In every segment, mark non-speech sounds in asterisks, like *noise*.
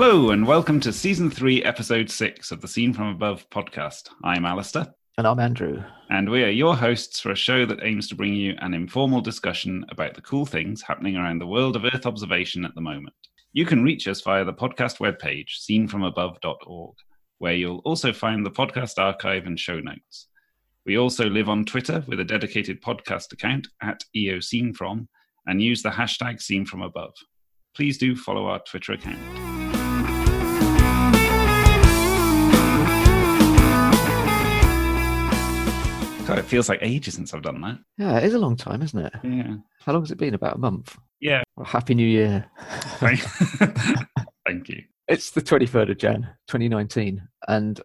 Hello, and welcome to Season 3, Episode 6 of the Scene from Above podcast. I'm Alastair. And I'm Andrew. And we are your hosts for a show that aims to bring you an informal discussion about the cool things happening around the world of Earth observation at the moment. You can reach us via the podcast webpage, scenefromabove.org, where you'll also find the podcast archive and show notes. We also live on Twitter with a dedicated podcast account at EOSceneFrom and use the hashtag SceneFromAbove. Please do follow our Twitter account. God, it feels like ages since I've done that. Yeah, it is a long time, isn't it? Yeah. How long has it been? About a month. Yeah. Well, Happy New Year. Thank *laughs* *laughs* Thank you. It's the 23rd of Jan, 2019. And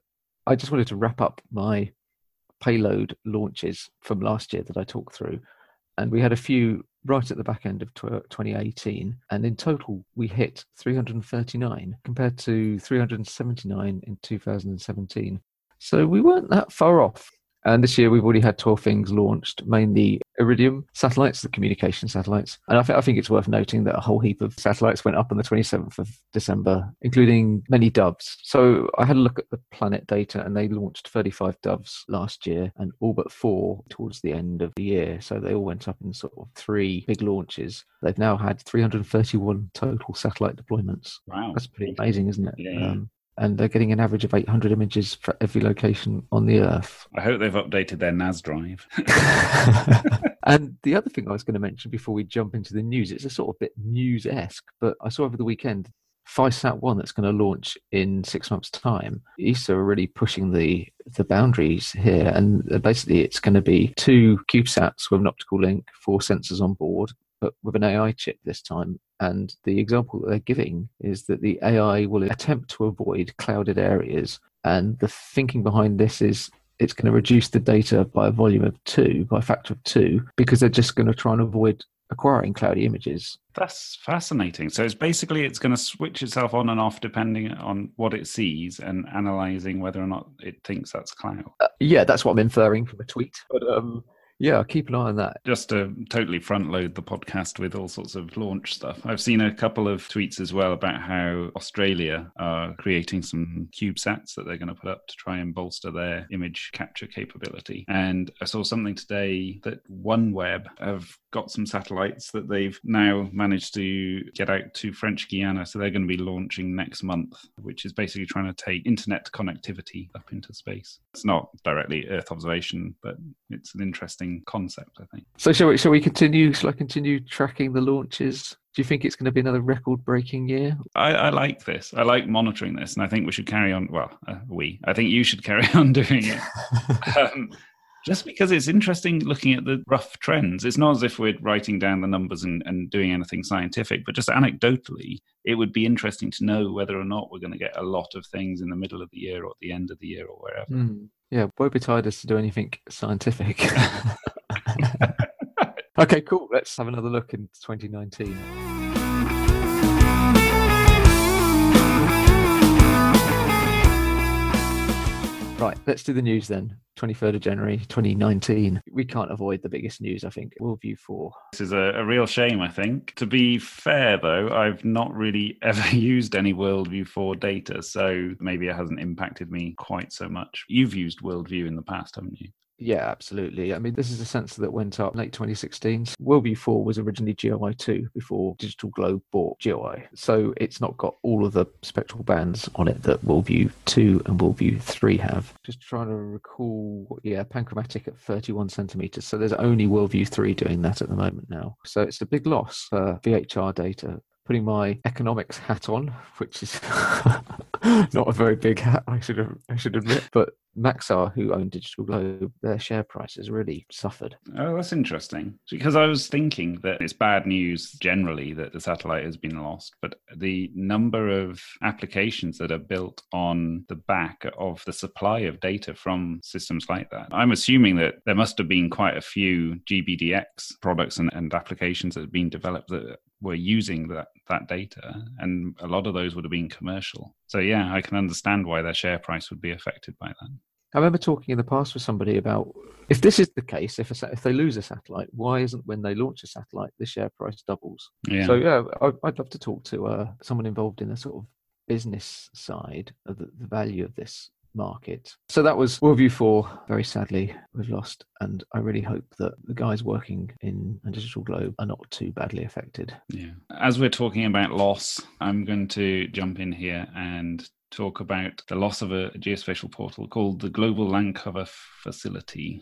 I just wanted to wrap up my payload launches from last year that I talked through. And we had a few right at the back end of 2018. And in total, we hit 339 compared to 379 in 2017. So we weren't that far off. And this year we've already had 12 things launched, mainly Iridium satellites, the communication satellites. And I, th- I think it's worth noting that a whole heap of satellites went up on the 27th of December, including many doves. So I had a look at the planet data and they launched 35 doves last year and all but four towards the end of the year. So they all went up in sort of three big launches. They've now had 331 total satellite deployments. Wow. That's pretty amazing, isn't it? Yeah. Um, and they're getting an average of 800 images for every location on the Earth. I hope they've updated their NAS drive. *laughs* and the other thing I was going to mention before we jump into the news, it's a sort of bit news esque, but I saw over the weekend PhiSat 1 that's going to launch in six months' time. ESA are really pushing the, the boundaries here, and uh, basically it's going to be two CubeSats with an optical link, four sensors on board, but with an AI chip this time. And the example that they're giving is that the AI will attempt to avoid clouded areas. And the thinking behind this is it's going to reduce the data by a volume of two, by a factor of two, because they're just going to try and avoid acquiring cloudy images. That's fascinating. So it's basically it's going to switch itself on and off depending on what it sees and analyzing whether or not it thinks that's cloud. Uh, yeah, that's what I'm inferring from a tweet. But um, yeah, keep an eye on that. Just to totally front load the podcast with all sorts of launch stuff. I've seen a couple of tweets as well about how Australia are creating some CubeSats that they're going to put up to try and bolster their image capture capability. And I saw something today that OneWeb have got some satellites that they've now managed to get out to French Guiana. So they're going to be launching next month, which is basically trying to take internet connectivity up into space. It's not directly Earth observation, but it's an interesting concept, I think. So shall we, shall we continue? Shall I continue tracking the launches? Do you think it's going to be another record-breaking year? I, I like this. I like monitoring this, and I think we should carry on. Well, uh, we. I think you should carry *laughs* on doing it. *laughs* um, just because it's interesting looking at the rough trends. It's not as if we're writing down the numbers and, and doing anything scientific, but just anecdotally, it would be interesting to know whether or not we're going to get a lot of things in the middle of the year or at the end of the year or wherever. Mm. Yeah, woe betide us to do anything scientific. *laughs* okay, cool. Let's have another look in 2019. Right, let's do the news then. 23rd of January 2019. We can't avoid the biggest news, I think. WorldView 4. This is a, a, real shame, I think. To be fair, though, I've not really *laughs* ever used any WorldView 4 data, so maybe it hasn't impacted me quite so much. You've used WorldView in the past, haven't you? Yeah, absolutely. I mean, this is a sensor that went up late 2016. WorldView 4 was originally GeoEye 2 before DigitalGlobe bought GeoEye. So it's not got all of the spectral bands on it that WorldView 2 and WorldView 3 have. Just trying to recall, yeah, panchromatic at 31 centimeters. So there's only WorldView 3 doing that at the moment now. So it's a big loss for VHR data putting my economics hat on, which is *laughs* not a very big hat, I should I should admit. But Maxar, who own DigitalGlobe, their share price has really suffered. Oh, that's interesting. Because I was thinking that it's bad news generally that the satellite has been lost, but the number of applications that are built on the back of the supply of data from systems like that, I'm assuming that there must have been quite a few GBDX products and, and applications that have been developed that were using that that data and a lot of those would have been commercial so yeah i can understand why their share price would be affected by that I remember talking in the past with somebody about if this is the case, if a, if they lose a satellite, why isn't when they launch a satellite the share price doubles? yeah So yeah, I, I'd love to talk to uh, someone involved in the sort of business side of the, the value of this market. So that was WorldView 4. Very sadly, we've lost. And I really hope that the guys working in a DigitalGlobe are not too badly affected. Yeah. As we're talking about loss, I'm going to jump in here and talk about the loss of a geospatial portal called the Global Land Cover Facility.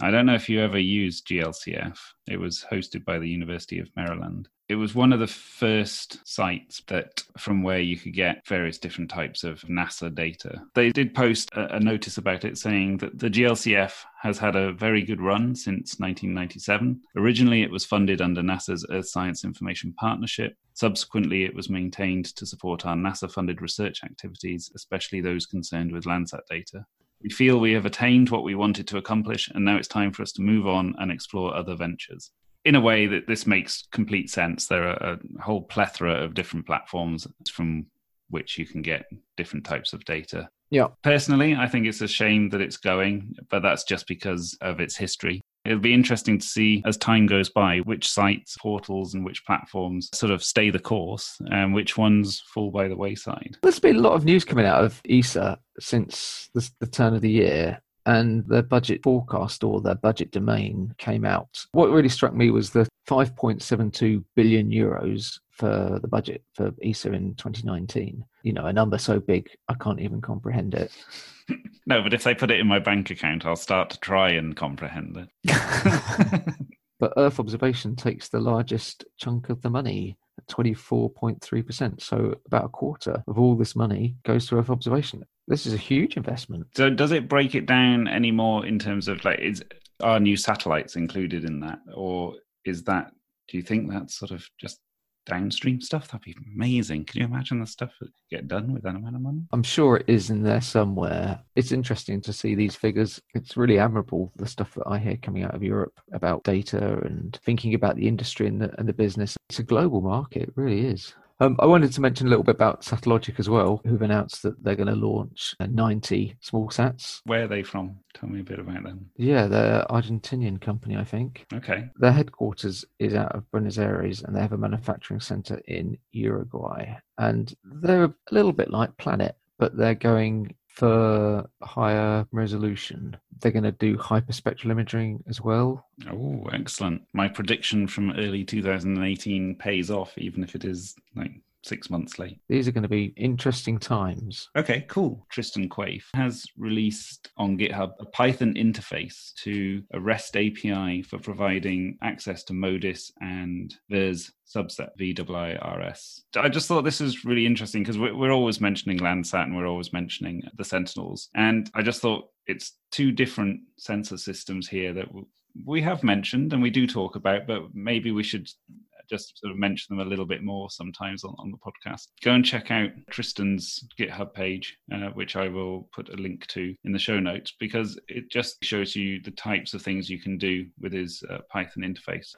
I don't know if you ever used GLCF. It was hosted by the University of Maryland. It was one of the first sites that from where you could get various different types of NASA data. They did post a, a notice about it saying that the GLCF has had a very good run since 1997. Originally, it was funded under NASA's Earth Science Information Partnership. Subsequently, it was maintained to support our NASA funded research activities, especially those concerned with Landsat data. We feel we have attained what we wanted to accomplish, and now it's time for us to move on and explore other ventures. In a way that this makes complete sense. There are a whole plethora of different platforms from which you can get different types of data. Yeah. Personally, I think it's a shame that it's going, but that's just because of its history. It'll be interesting to see as time goes by which sites, portals, and which platforms sort of stay the course and which ones fall by the wayside. There's been a lot of news coming out of ESA since the, the turn of the year and their budget forecast or their budget domain came out. What really struck me was the 5.72 billion euros for the budget for ESA in 2019. You know, a number so big I can't even comprehend it. no, but if they put it in my bank account, I'll start to try and comprehend it. *laughs* but Earth observation takes the largest chunk of the money. 24.3%. So, about a quarter of all this money goes to Earth observation. This is a huge investment. So, does it break it down any more in terms of like, is are new satellites included in that? Or is that, do you think that's sort of just downstream stuff. That'd be amazing. Can you imagine the stuff that could get done with that amount of money? I'm sure it is in there somewhere. It's interesting to see these figures. It's really admirable the stuff that I hear coming out of Europe about data and thinking about the industry and the, and the business. It's a global market, it really is. Um, I wanted to mention a little bit about Satellogic as well, who've announced that they're going to launch 90 small sats. Where are they from? Tell me a bit about them. Yeah, they're Argentinian company, I think. Okay. Their headquarters is out of Buenos Aires and they have a manufacturing center in Uruguay. And they're a little bit like Planet, but they're going for higher resolution. They're going to do hyperspectral imaging as well. Oh, excellent. My prediction from early 2018 pays off, even if it is like six months late. These are going to be interesting times. Okay, cool. Tristan Quaife has released on GitHub a Python interface to a REST API for providing access to MODIS and VIIRS subset VIIRS. I just thought this is really interesting because we're, we're always mentioning Landsat and we're always mentioning the Sentinels. And I just thought it's two different sensor systems here that we have mentioned and we do talk about, but maybe we should just sort of mention them a little bit more sometimes on, on the podcast. Go and check out Tristan's GitHub page, uh, which I will put a link to in the show notes, because it just shows you the types of things you can do with his uh, Python interface.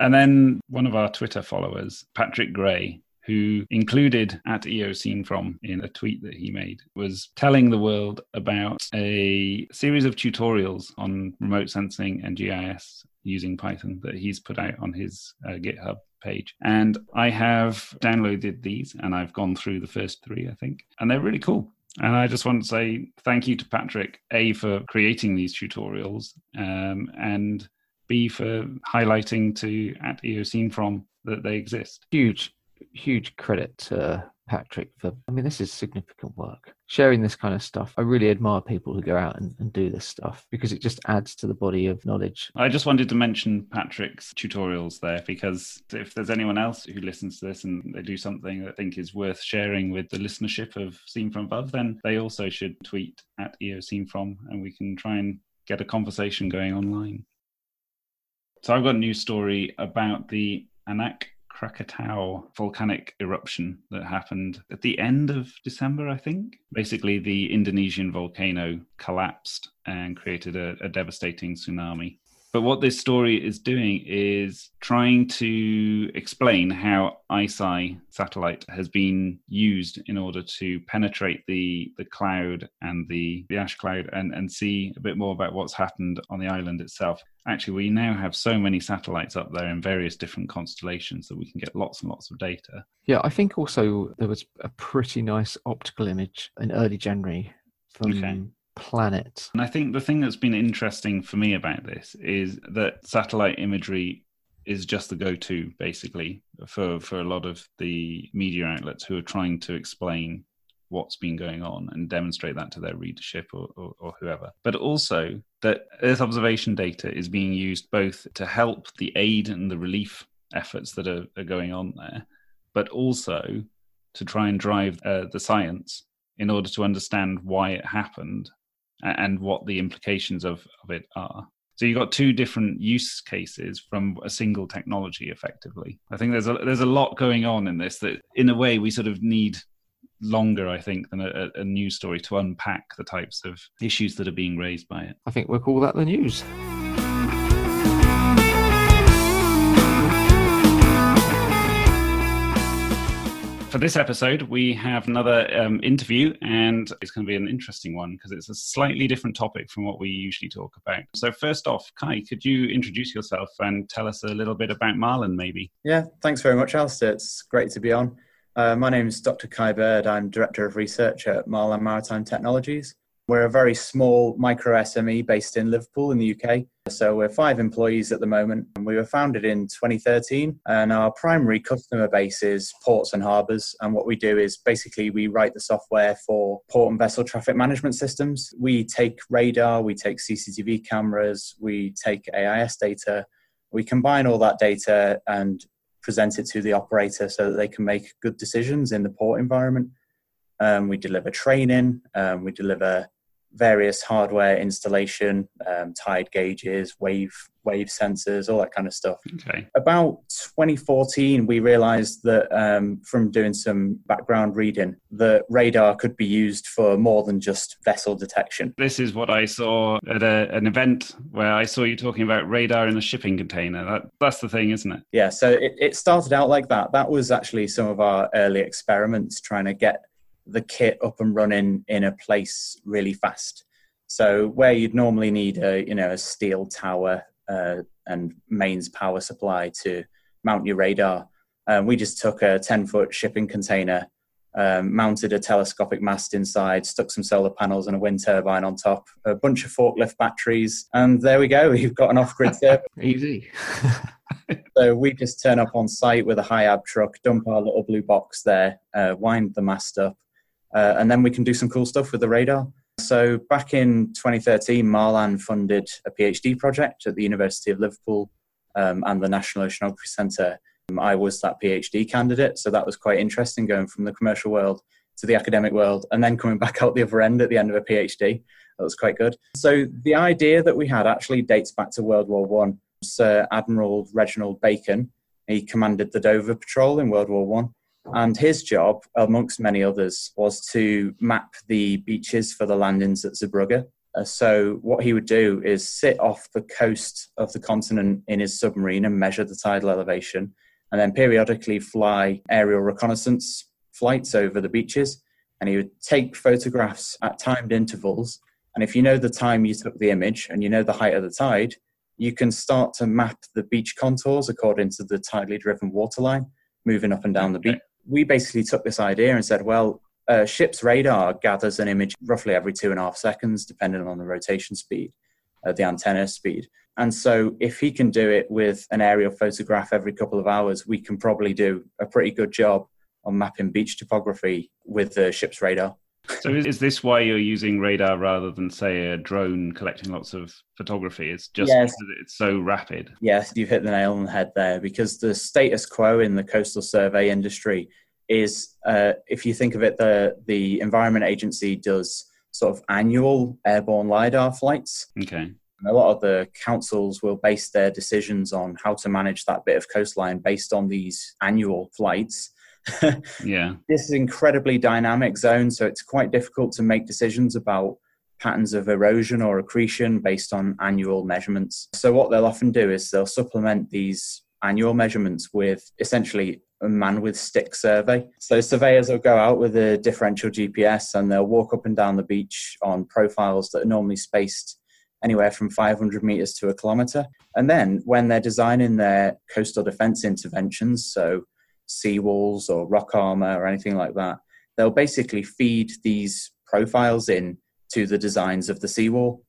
And then one of our Twitter followers, Patrick Gray, who included at EOSceneFrom in a tweet that he made, was telling the world about a series of tutorials on remote sensing and GIS using Python that he's put out on his uh, GitHub page. And I have downloaded these and I've gone through the first three, I think, and they're really cool. And I just want to say thank you to Patrick, A, for creating these tutorials, um, and B, for highlighting to at EOSceneFrom that they exist. Huge, huge credit to Patrick for, I mean, this is significant work. Sharing this kind of stuff, I really admire people who go out and, and, do this stuff because it just adds to the body of knowledge. I just wanted to mention Patrick's tutorials there because if there's anyone else who listens to this and they do something that I think is worth sharing with the listenership of Scene From Above, then they also should tweet at EO Scene From and we can try and get a conversation going online. So I've got a news story about the Anak Krakatau volcanic eruption that happened at the end of December, I think. Basically, the Indonesian volcano collapsed and created a, a devastating tsunami. But what this story is doing is trying to explain how ICEYE satellite has been used in order to penetrate the, the cloud and the, the ash cloud and, and see a bit more about what's happened on the island itself. Actually, we now have so many satellites up there in various different constellations that we can get lots and lots of data. Yeah, I think also there was a pretty nice optical image in early January from okay planet. And I think the thing that's been interesting for me about this is that satellite imagery is just the go-to basically for for a lot of the media outlets who are trying to explain what's been going on and demonstrate that to their readership or, or, or, whoever. But also that Earth observation data is being used both to help the aid and the relief efforts that are, are going on there, but also to try and drive uh, the science in order to understand why it happened and what the implications of, of it are. So you've got two different use cases from a single technology, effectively. I think there's a there's a lot going on in this that, in a way, we sort of need longer, I think, than a, a news story to unpack the types of issues that are being raised by it. I think we'll call that the news. For this episode, we have another um, interview, and it's going to be an interesting one because it's a slightly different topic from what we usually talk about. So, first off, Cai, could you introduce yourself and tell us a little bit about Marlan, maybe? Yeah, thanks very much, Alastair. It's great to be on. Uh, my name is Dr. Cai Bird. I'm Director of Research at Marlan Maritime Technologies. We're a very small micro SME based in Liverpool in the UK. So we're five employees at the moment. And we were founded in 2013 and our primary customer base is ports and harbours. And what we do is basically we write the software for port and vessel traffic management systems. We take radar, we take CCTV cameras, we take AIS data. We combine all that data and present it to the operator so that they can make good decisions in the port environment. Um, we deliver training, um, we deliver various hardware installation, um, tide gauges, wave wave sensors, all that kind of stuff. Okay. About 2014, we realized that um, from doing some background reading, that radar could be used for more than just vessel detection. This is what I saw at a, an event where I saw you talking about radar in a shipping container. That, that's the thing, isn't it? Yeah. So it, it started out like that. That was actually some of our early experiments trying to get the kit up and running in a place really fast. So where you'd normally need a you know a steel tower uh, and mains power supply to mount your radar, um, we just took a 10 foot shipping container, um, mounted a telescopic mast inside, stuck some solar panels and a wind turbine on top, a bunch of forklift batteries, and there we go. *laughs* We've got an off grid turbine. *laughs* Easy. *laughs* so we just turn up on site with a HIAB truck, dump our little blue box there, uh, wind the mast up, uh, and then we can do some cool stuff with the radar. So back in 2013, Marlan funded a PhD project at the University of Liverpool um, and the National Oceanography Centre. Um, I was that PhD candidate, so that was quite interesting going from the commercial world to the academic world and then coming *laughs* back out the other end at the end of a PhD. That was quite good. So the idea that we had actually dates back to World War One. Sir Admiral Reginald Bacon, he commanded the Dover Patrol in World War One, and his job, amongst many others, was to map the beaches for the landings at Zeebrugge. Uh, so, what he would do is sit off the coast of the continent in his submarine and measure the tidal elevation, and then periodically fly aerial reconnaissance flights over the beaches. And he would take photographs at timed intervals. And if you know the time you took the image and you know the height of the tide, you can start to map the beach contours according to the tidally driven waterline moving up and down the beach we basically took this idea and said, well, a ship's radar gathers an image roughly every two and a half seconds, depending on the rotation speed, uh, the antenna speed. And so, if he can do it with an aerial photograph every couple of hours, we can probably do a pretty good job on mapping beach topography with the ship's radar. So is, this why you're using radar rather than say a drone collecting lots of photography? It's just yes. because it's so rapid. Yes, you've hit the nail on the head there because the status quo in the coastal survey industry is uh, if you think of it, the the Environment Agency does sort of annual airborne lidar flights. Okay. And a lot of the councils will base their decisions on how to manage that bit of coastline based on these annual flights. Yeah. *laughs* This is incredibly dynamic zone, so it's quite difficult to make decisions about patterns of erosion or accretion based on annual measurements. So, what they'll often do is they'll supplement these annual measurements with essentially a man with stick survey. So, surveyors will go out with a differential GPS and they'll walk up and down the beach on profiles that are normally spaced anywhere from 500 meters to a kilometer. And then, when they're designing their coastal defense interventions, so seawalls or rock armor or anything like that, they'll basically feed these profiles in to the designs of the seawall,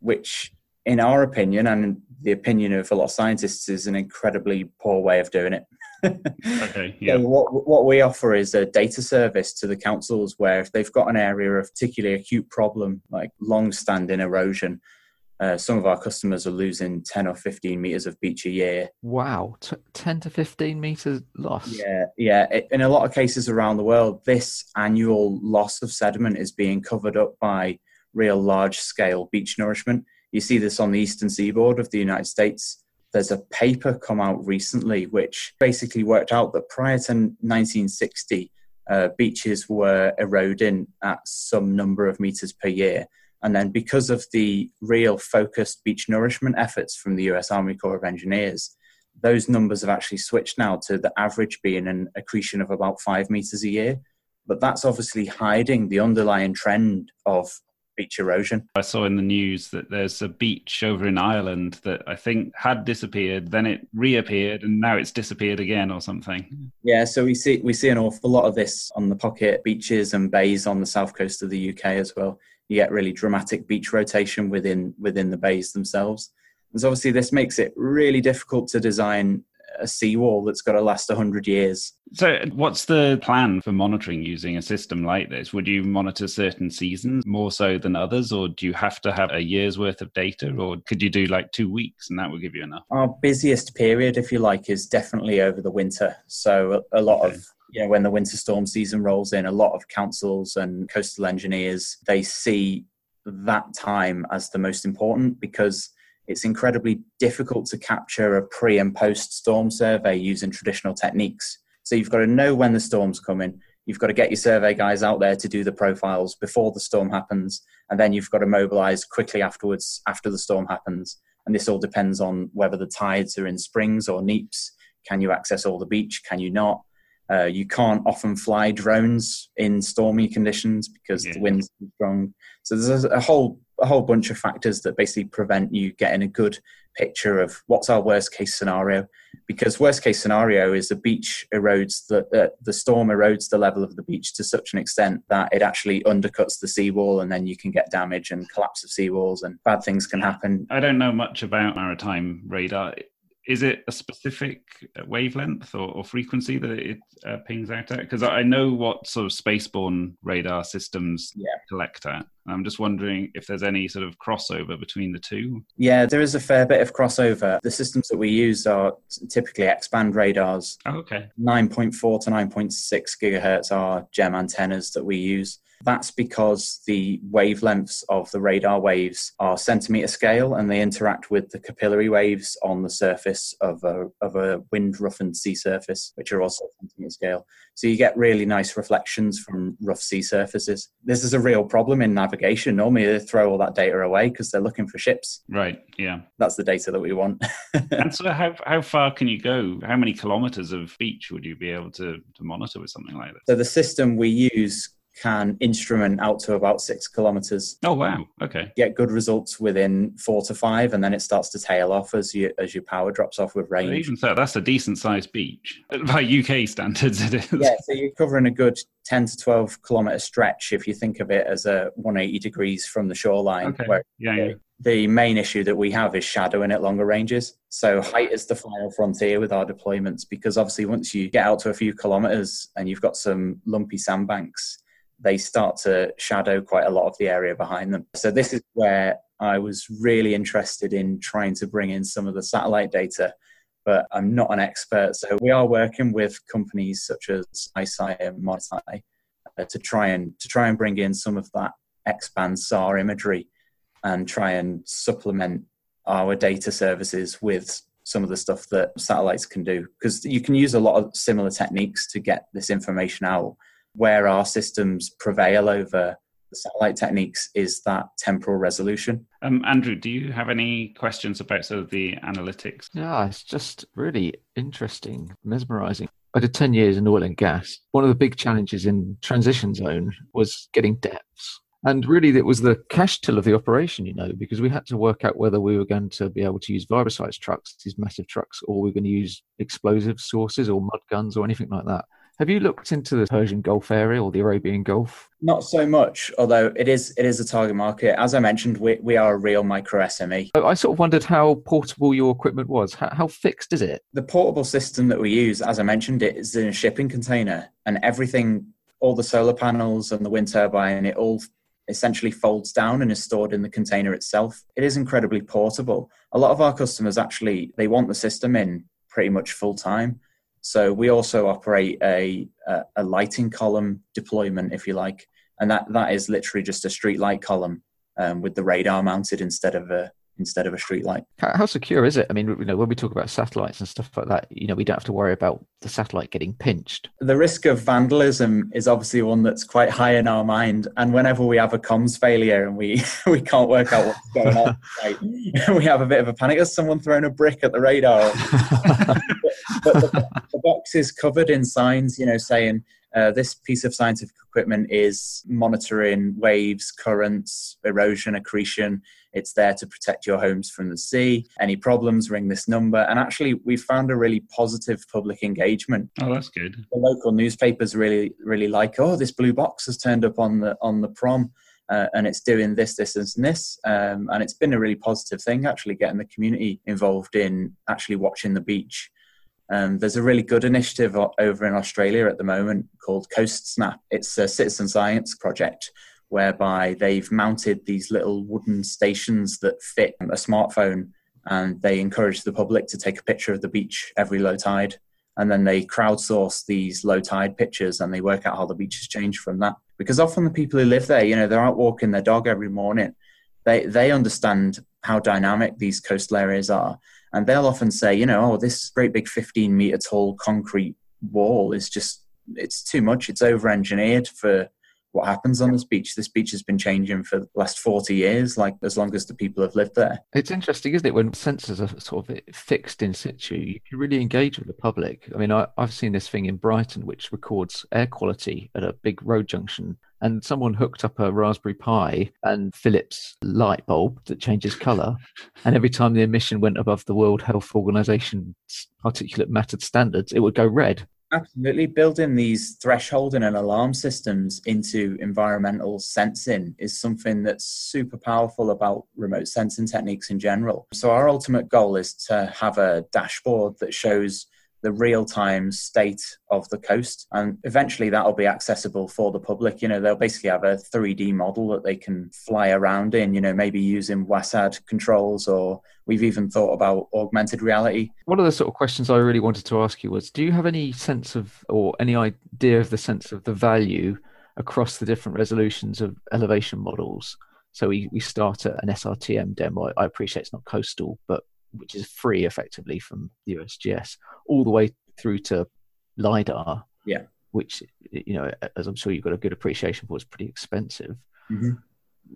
which, in our opinion, and the opinion of a lot of scientists, is an incredibly poor way of doing it. *laughs* okay. Yeah. So what what we offer is a data service to the councils where if they've got an area of particularly acute problem like long-standing erosion, uh, some of our customers are losing 10 or 15 meters of beach a year. Wow, T- 10 to 15 meters loss. Yeah, yeah. It, in a lot of cases around the world, this annual loss of sediment is being covered up by real large scale beach nourishment. You see this on the eastern seaboard of the United States. There's a paper come out recently which basically worked out that prior to 1960, uh, beaches were eroding at some number of meters per year. And then, because of the real focused beach nourishment efforts from the US Army Corps of Engineers, those numbers have actually switched now to the average being an accretion of about five meters a year. But that's obviously hiding the underlying trend of beach erosion. I saw in the news that there's a beach over in Ireland that I think had disappeared, then it reappeared, and now it's disappeared again or something. Yeah, so we see we see an awful lot of this on the pocket beaches and bays on the south coast of the UK as well you get really dramatic beach rotation within within the bays themselves. And so obviously this makes it really difficult to design a seawall that's got to last 100 years. So, what's the plan for monitoring using a system like this? Would you monitor certain seasons more so than others, or do you have to have a year's worth of data, or could you do like two weeks and that would give you enough? Our busiest period, if you like, is definitely over the winter. So, a, a lot okay. of you know, when the winter storm season rolls in, a lot of councils and coastal engineers they see that time as the most important because it's incredibly difficult to capture a pre and post storm survey using traditional techniques. So you've got to know when the storm's coming. You've got to get your survey guys out there to do the profiles before the storm happens, and then you've got to mobilize quickly afterwards after the storm happens. And this all depends on whether the tides are in springs or neaps. Can you access all the beach? Can you not? Uh, you can't often fly drones in stormy conditions because yeah. the wind's too strong. So there's a, whole a whole bunch of factors that basically prevent you getting a good picture of what's our worst case scenario. Because worst case scenario is the beach erodes the uh, the storm erodes the level of the beach to such an extent that it actually undercuts the seawall, and then you can get damage and collapse of seawalls, and bad things can happen. I don't know much about maritime radar is it a specific wavelength or, or frequency that it uh, pings out at? Because I know what sort of spaceborne radar systems yeah. collect at. I'm just wondering if there's any sort of crossover between the two. Yeah, there is a fair bit of crossover. The systems that we use are typically X-band radars. Oh, okay. 9.4 to 9.6 gigahertz are GEM antennas that we use. That's because the wavelengths of the radar waves are centimeter scale and they interact with the capillary waves on the surface of a, of a wind roughened sea surface, which are also centimeter scale. So you get really nice reflections from rough sea surfaces. This is a real problem in navigation. Normally they throw all that data away because they're looking for ships. Right. Yeah. That's the data that we want. *laughs* and so how, how far can you go? How many kilometers of beach would you be able to, to monitor with something like this? So the system we use can instrument out to about six kilometers. Oh wow! Okay. Get good results within four to five, and then it starts to tail off as you as your power drops off with range. even so, that's a decent sized beach *laughs* by UK standards. It is. Yeah, so you're covering a good ten to twelve kilometer stretch if you think of it as a 180 degrees from the shoreline. Okay. Where, yeah, yeah. The main issue that we have is shadowing at longer ranges. So height is the final frontier with our deployments because obviously once you get out to a few kilometers and you've got some lumpy sandbanks, they start to shadow quite a lot of the area behind them. So this is where I was really interested in trying to bring in some of the satellite data, but I'm not an expert. So we are working with companies such as ICEYE and Monetai uh, to try and to try and bring in some of that X-band SAR imagery and try and supplement our data services with some of the stuff that satellites can do because you can use a lot of similar techniques to get this information out where our systems prevail over the satellite techniques is that temporal resolution. Um, Andrew, do you have any questions about sort of the analytics? Yeah, it's just really interesting, mesmerizing. I did 10 years in oil and gas. One of the big challenges in transition zone was getting depths. And really, it was the cash till of the operation, you know, because we had to work out whether we were going to be able to use Vibroseis trucks, these massive trucks, or we are going to use explosive sources or mud guns or anything like that. Have you looked into the Persian Gulf area or the Arabian Gulf? Not so much, although it is it is a target market. As I mentioned, we, we are a real micro SME. I sort of wondered how portable your equipment was. How, how fixed is it? The portable system that we use, as I mentioned, it is in a shipping container, and everything, all the solar panels and the wind turbine, it all essentially folds down and is stored in the container itself. It is incredibly portable. A lot of our customers actually they want the system in pretty much full time. So we also operate a, a, a lighting column deployment, if you like, and that, that is literally just a street light column um, with the radar mounted instead of a instead of a street light. How, how, secure is it? I mean, you know, when we talk about satellites and stuff like that, you know, we don't have to worry about the satellite getting pinched. The risk of vandalism is obviously one that's quite high in our mind. And whenever we have a comms failure and we *laughs* we can't work out what's going on, *laughs* like, *laughs* we have a bit of a panic. Has someone thrown a brick at the radar? but the, the box is covered in signs, you know, saying uh, this piece of scientific equipment is monitoring waves, currents, erosion, accretion. It's there to protect your homes from the sea. Any problems, ring this number. And actually, we found a really positive public engagement. Oh, that's good. The local newspapers really, really like. Oh, this blue box has turned up on the on the prom. Uh, and it's doing this, this, and this. Um, and it's been a really positive thing, actually, getting the community involved in actually watching the beach um, there's a really good initiative over in Australia at the moment called CoastSnap. It's a citizen science project whereby they've mounted these little wooden stations that fit a smartphone and they encourage the public to take a picture of the beach every low tide. And then they crowdsource these low tide pictures and they work out how the beach has changed from that. Because often the people who live there, you know, they're out walking their dog every morning. They, they understand how dynamic these coastal areas are and they'll often say, you know, oh, this great big 15 meter tall concrete wall is just, it's too much. It's over engineered for what happens on this beach. This beach has been changing for the last 40 years, like as long as the people have lived there. It's interesting, isn't it, when sensors are sort of fixed in situ, you can really engage with the public. I mean, I, have seen this thing in Brighton, which records air quality at a big road junction. And someone hooked up a Raspberry Pi and Philips light bulb that changes color. *laughs* and every time the emission went above the World Health Organization's particulate matter standards, it would go red. Absolutely. Building these thresholding and alarm systems into environmental sensing is something that's super powerful about remote sensing techniques in general. So, our ultimate goal is to have a dashboard that shows the real time state of the coast. And eventually that'll be accessible for the public. You know, they'll basically have a 3D model that they can fly around in, you know, maybe using WASAD controls or we've even thought about augmented reality. One of the sort of questions I really wanted to ask you was do you have any sense of or any idea of the sense of the value across the different resolutions of elevation models? So we, we start at an SRTM demo. I appreciate it's not coastal, but which is free effectively from the USGS, all the way through to LiDAR. Yeah. Which, you know, as I'm sure you've got a good appreciation for, is pretty expensive. Mm-hmm.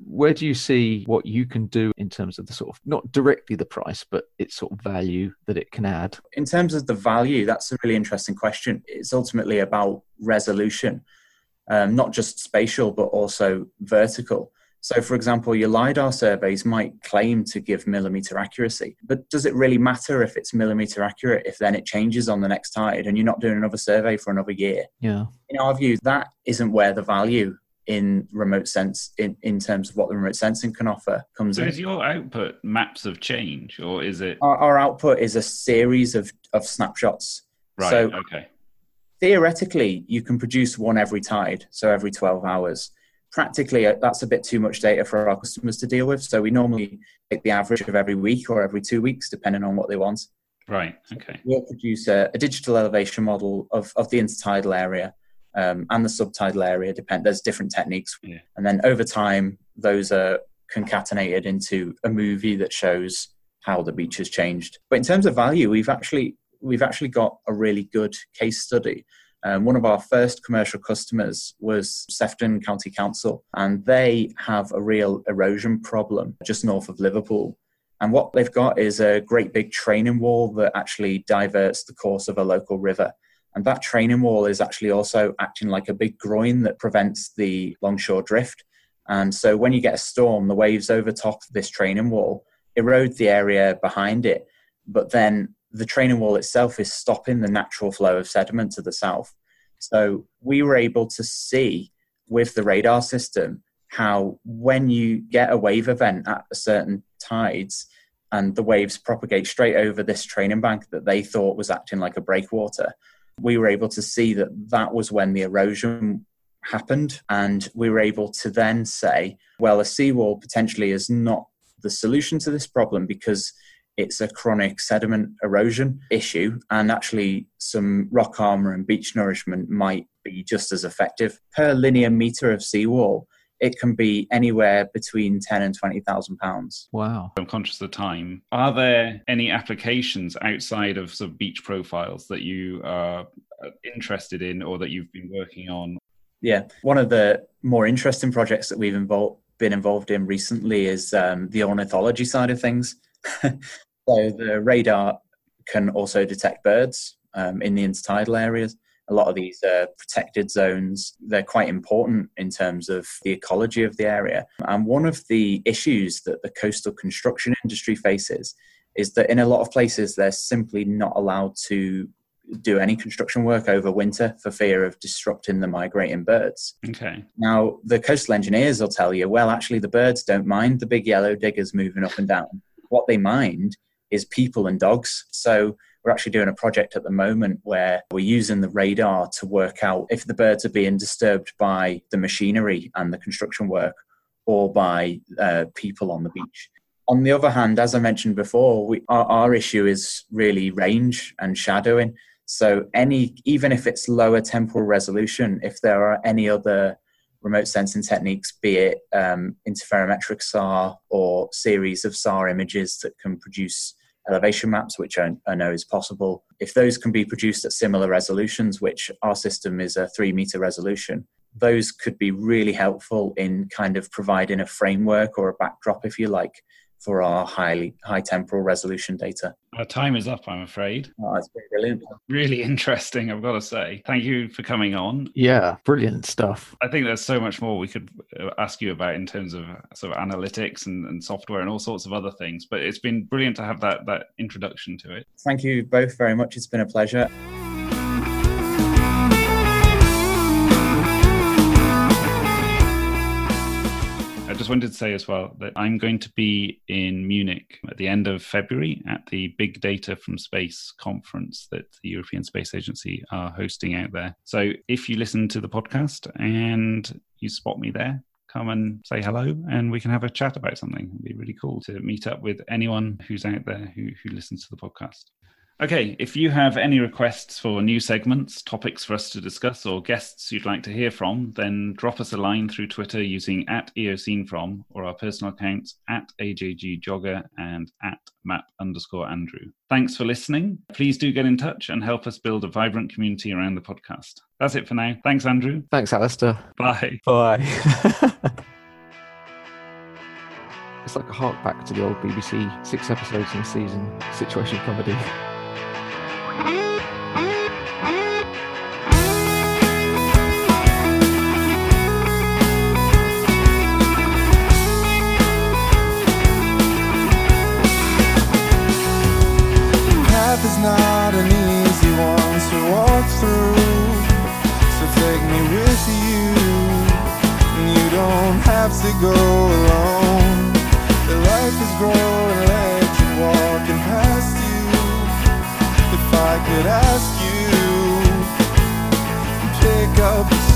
Where do you see what you can do in terms of the sort of not directly the price, but its sort of value that it can add? In terms of the value, that's a really interesting question. It's ultimately about resolution, um, not just spatial, but also vertical. So, for example, your LiDAR surveys might claim to give millimeter accuracy, but does it really matter if it's millimeter accurate if then it changes on the next tide and you're not doing another survey for another year? Yeah. In our view, that isn't where the value in remote sense in, in terms of what the remote sensing can offer comes so in. is your output maps of change or is it our, our output is a series of, of snapshots right so okay theoretically you can produce one every tide so every 12 hours practically uh, that's a bit too much data for our customers to deal with. So we normally take the average of every week or every two weeks depending on what they want. Right okay. We'll produce a, a digital elevation model of, of the intertidal area um, and the subtidal area depend there's different techniques. Yeah. and then over time those are concatenated into a movie that shows how the beach has changed. But in terms of value we've actually we've actually got a really good case study Um, one of our first commercial customers was Sefton County Council, and they have a real erosion problem just north of Liverpool. And what they've got is a great big training wall that actually diverts the course of a local river. And that training wall is actually also acting like a big groin that prevents the longshore drift. And so when you get a storm, the waves overtop this training wall, erode the area behind it. But then the training wall itself is stopping the natural flow of sediment to the south. So we were able to see with the radar system how when you get a wave event at certain tides and the waves propagate straight over this training bank that they thought was acting like a breakwater, we were able to see that that was when the erosion happened. And we were able to then say, well, a seawall potentially is not the solution to this problem because it's a chronic sediment erosion issue, and actually, some rock armor and beach nourishment might be just as effective. Per linear meter of seawall, it can be anywhere between 10 and 20,000 pounds. Wow. I'm conscious of the time. Are there any applications outside of sort of beach profiles that you are interested in or that you've been working on? Yeah, one of the more interesting projects that we've involved, been involved in recently is um, the ornithology side of things. *laughs* so the radar can also detect birds um, in the intertidal areas a lot of these uh, protected zones they're quite important in terms of the ecology of the area and one of the issues that the coastal construction industry faces is that in a lot of places they're simply not allowed to do any construction work over winter for fear of disrupting the migrating birds. Okay. Now, the coastal engineers will tell you, well, actually, the birds don't mind the big yellow diggers moving up and down. What they mind is people and dogs. So we're actually doing a project at the moment where we're using the radar to work out if the birds are being disturbed by the machinery and the construction work or by uh, people on the beach. On the other hand, as I mentioned before, we, our, our issue is really range and shadowing. So any, even if it's lower temporal resolution, if there are any other remote sensing techniques, be it um, interferometric SAR or series of SAR images that can produce elevation maps, which I, I, know is possible. If those can be produced at similar resolutions, which our system is a three meter resolution, those could be really helpful in kind of providing a framework or a backdrop, if you like, for our highly high temporal resolution data. Our time is up, I'm afraid. Oh, that's brilliant. Really *laughs* interesting, I've got to say. Thank you for coming on. Yeah, brilliant stuff. I think there's so much more we could uh, ask you about in terms of sort of analytics and, and software and all sorts of other things. But it's been brilliant to have that that introduction to it. Thank you both very much. It's been a pleasure. Just wanted to say as well that I'm going to be in Munich at the end of February at the Big Data from Space conference that the European Space Agency are hosting out there. So if you listen to the podcast and you spot me there, come and say hello and we can have a chat about something. It'd be really cool to meet up with anyone who's out there who, who listens to the podcast. Okay, if you have any requests for new segments, topics for us to discuss, or guests you'd like to hear from, then drop us a line through Twitter using at eoscenefrom or our personal accounts at ajggeoger and at map underscore Andrew. Thanks for listening. Please do get in touch and help us build a vibrant community around the podcast. That's it for now. Thanks, Andrew. Thanks, Alastair. Bye. Bye. *laughs* it's like a hark back to the old BBC six episodes in a season situation comedy. *laughs* is not an easy one to walk through. So take me with you You don't have to go alone. The life is growing and walking past you. If I could ask you Pick up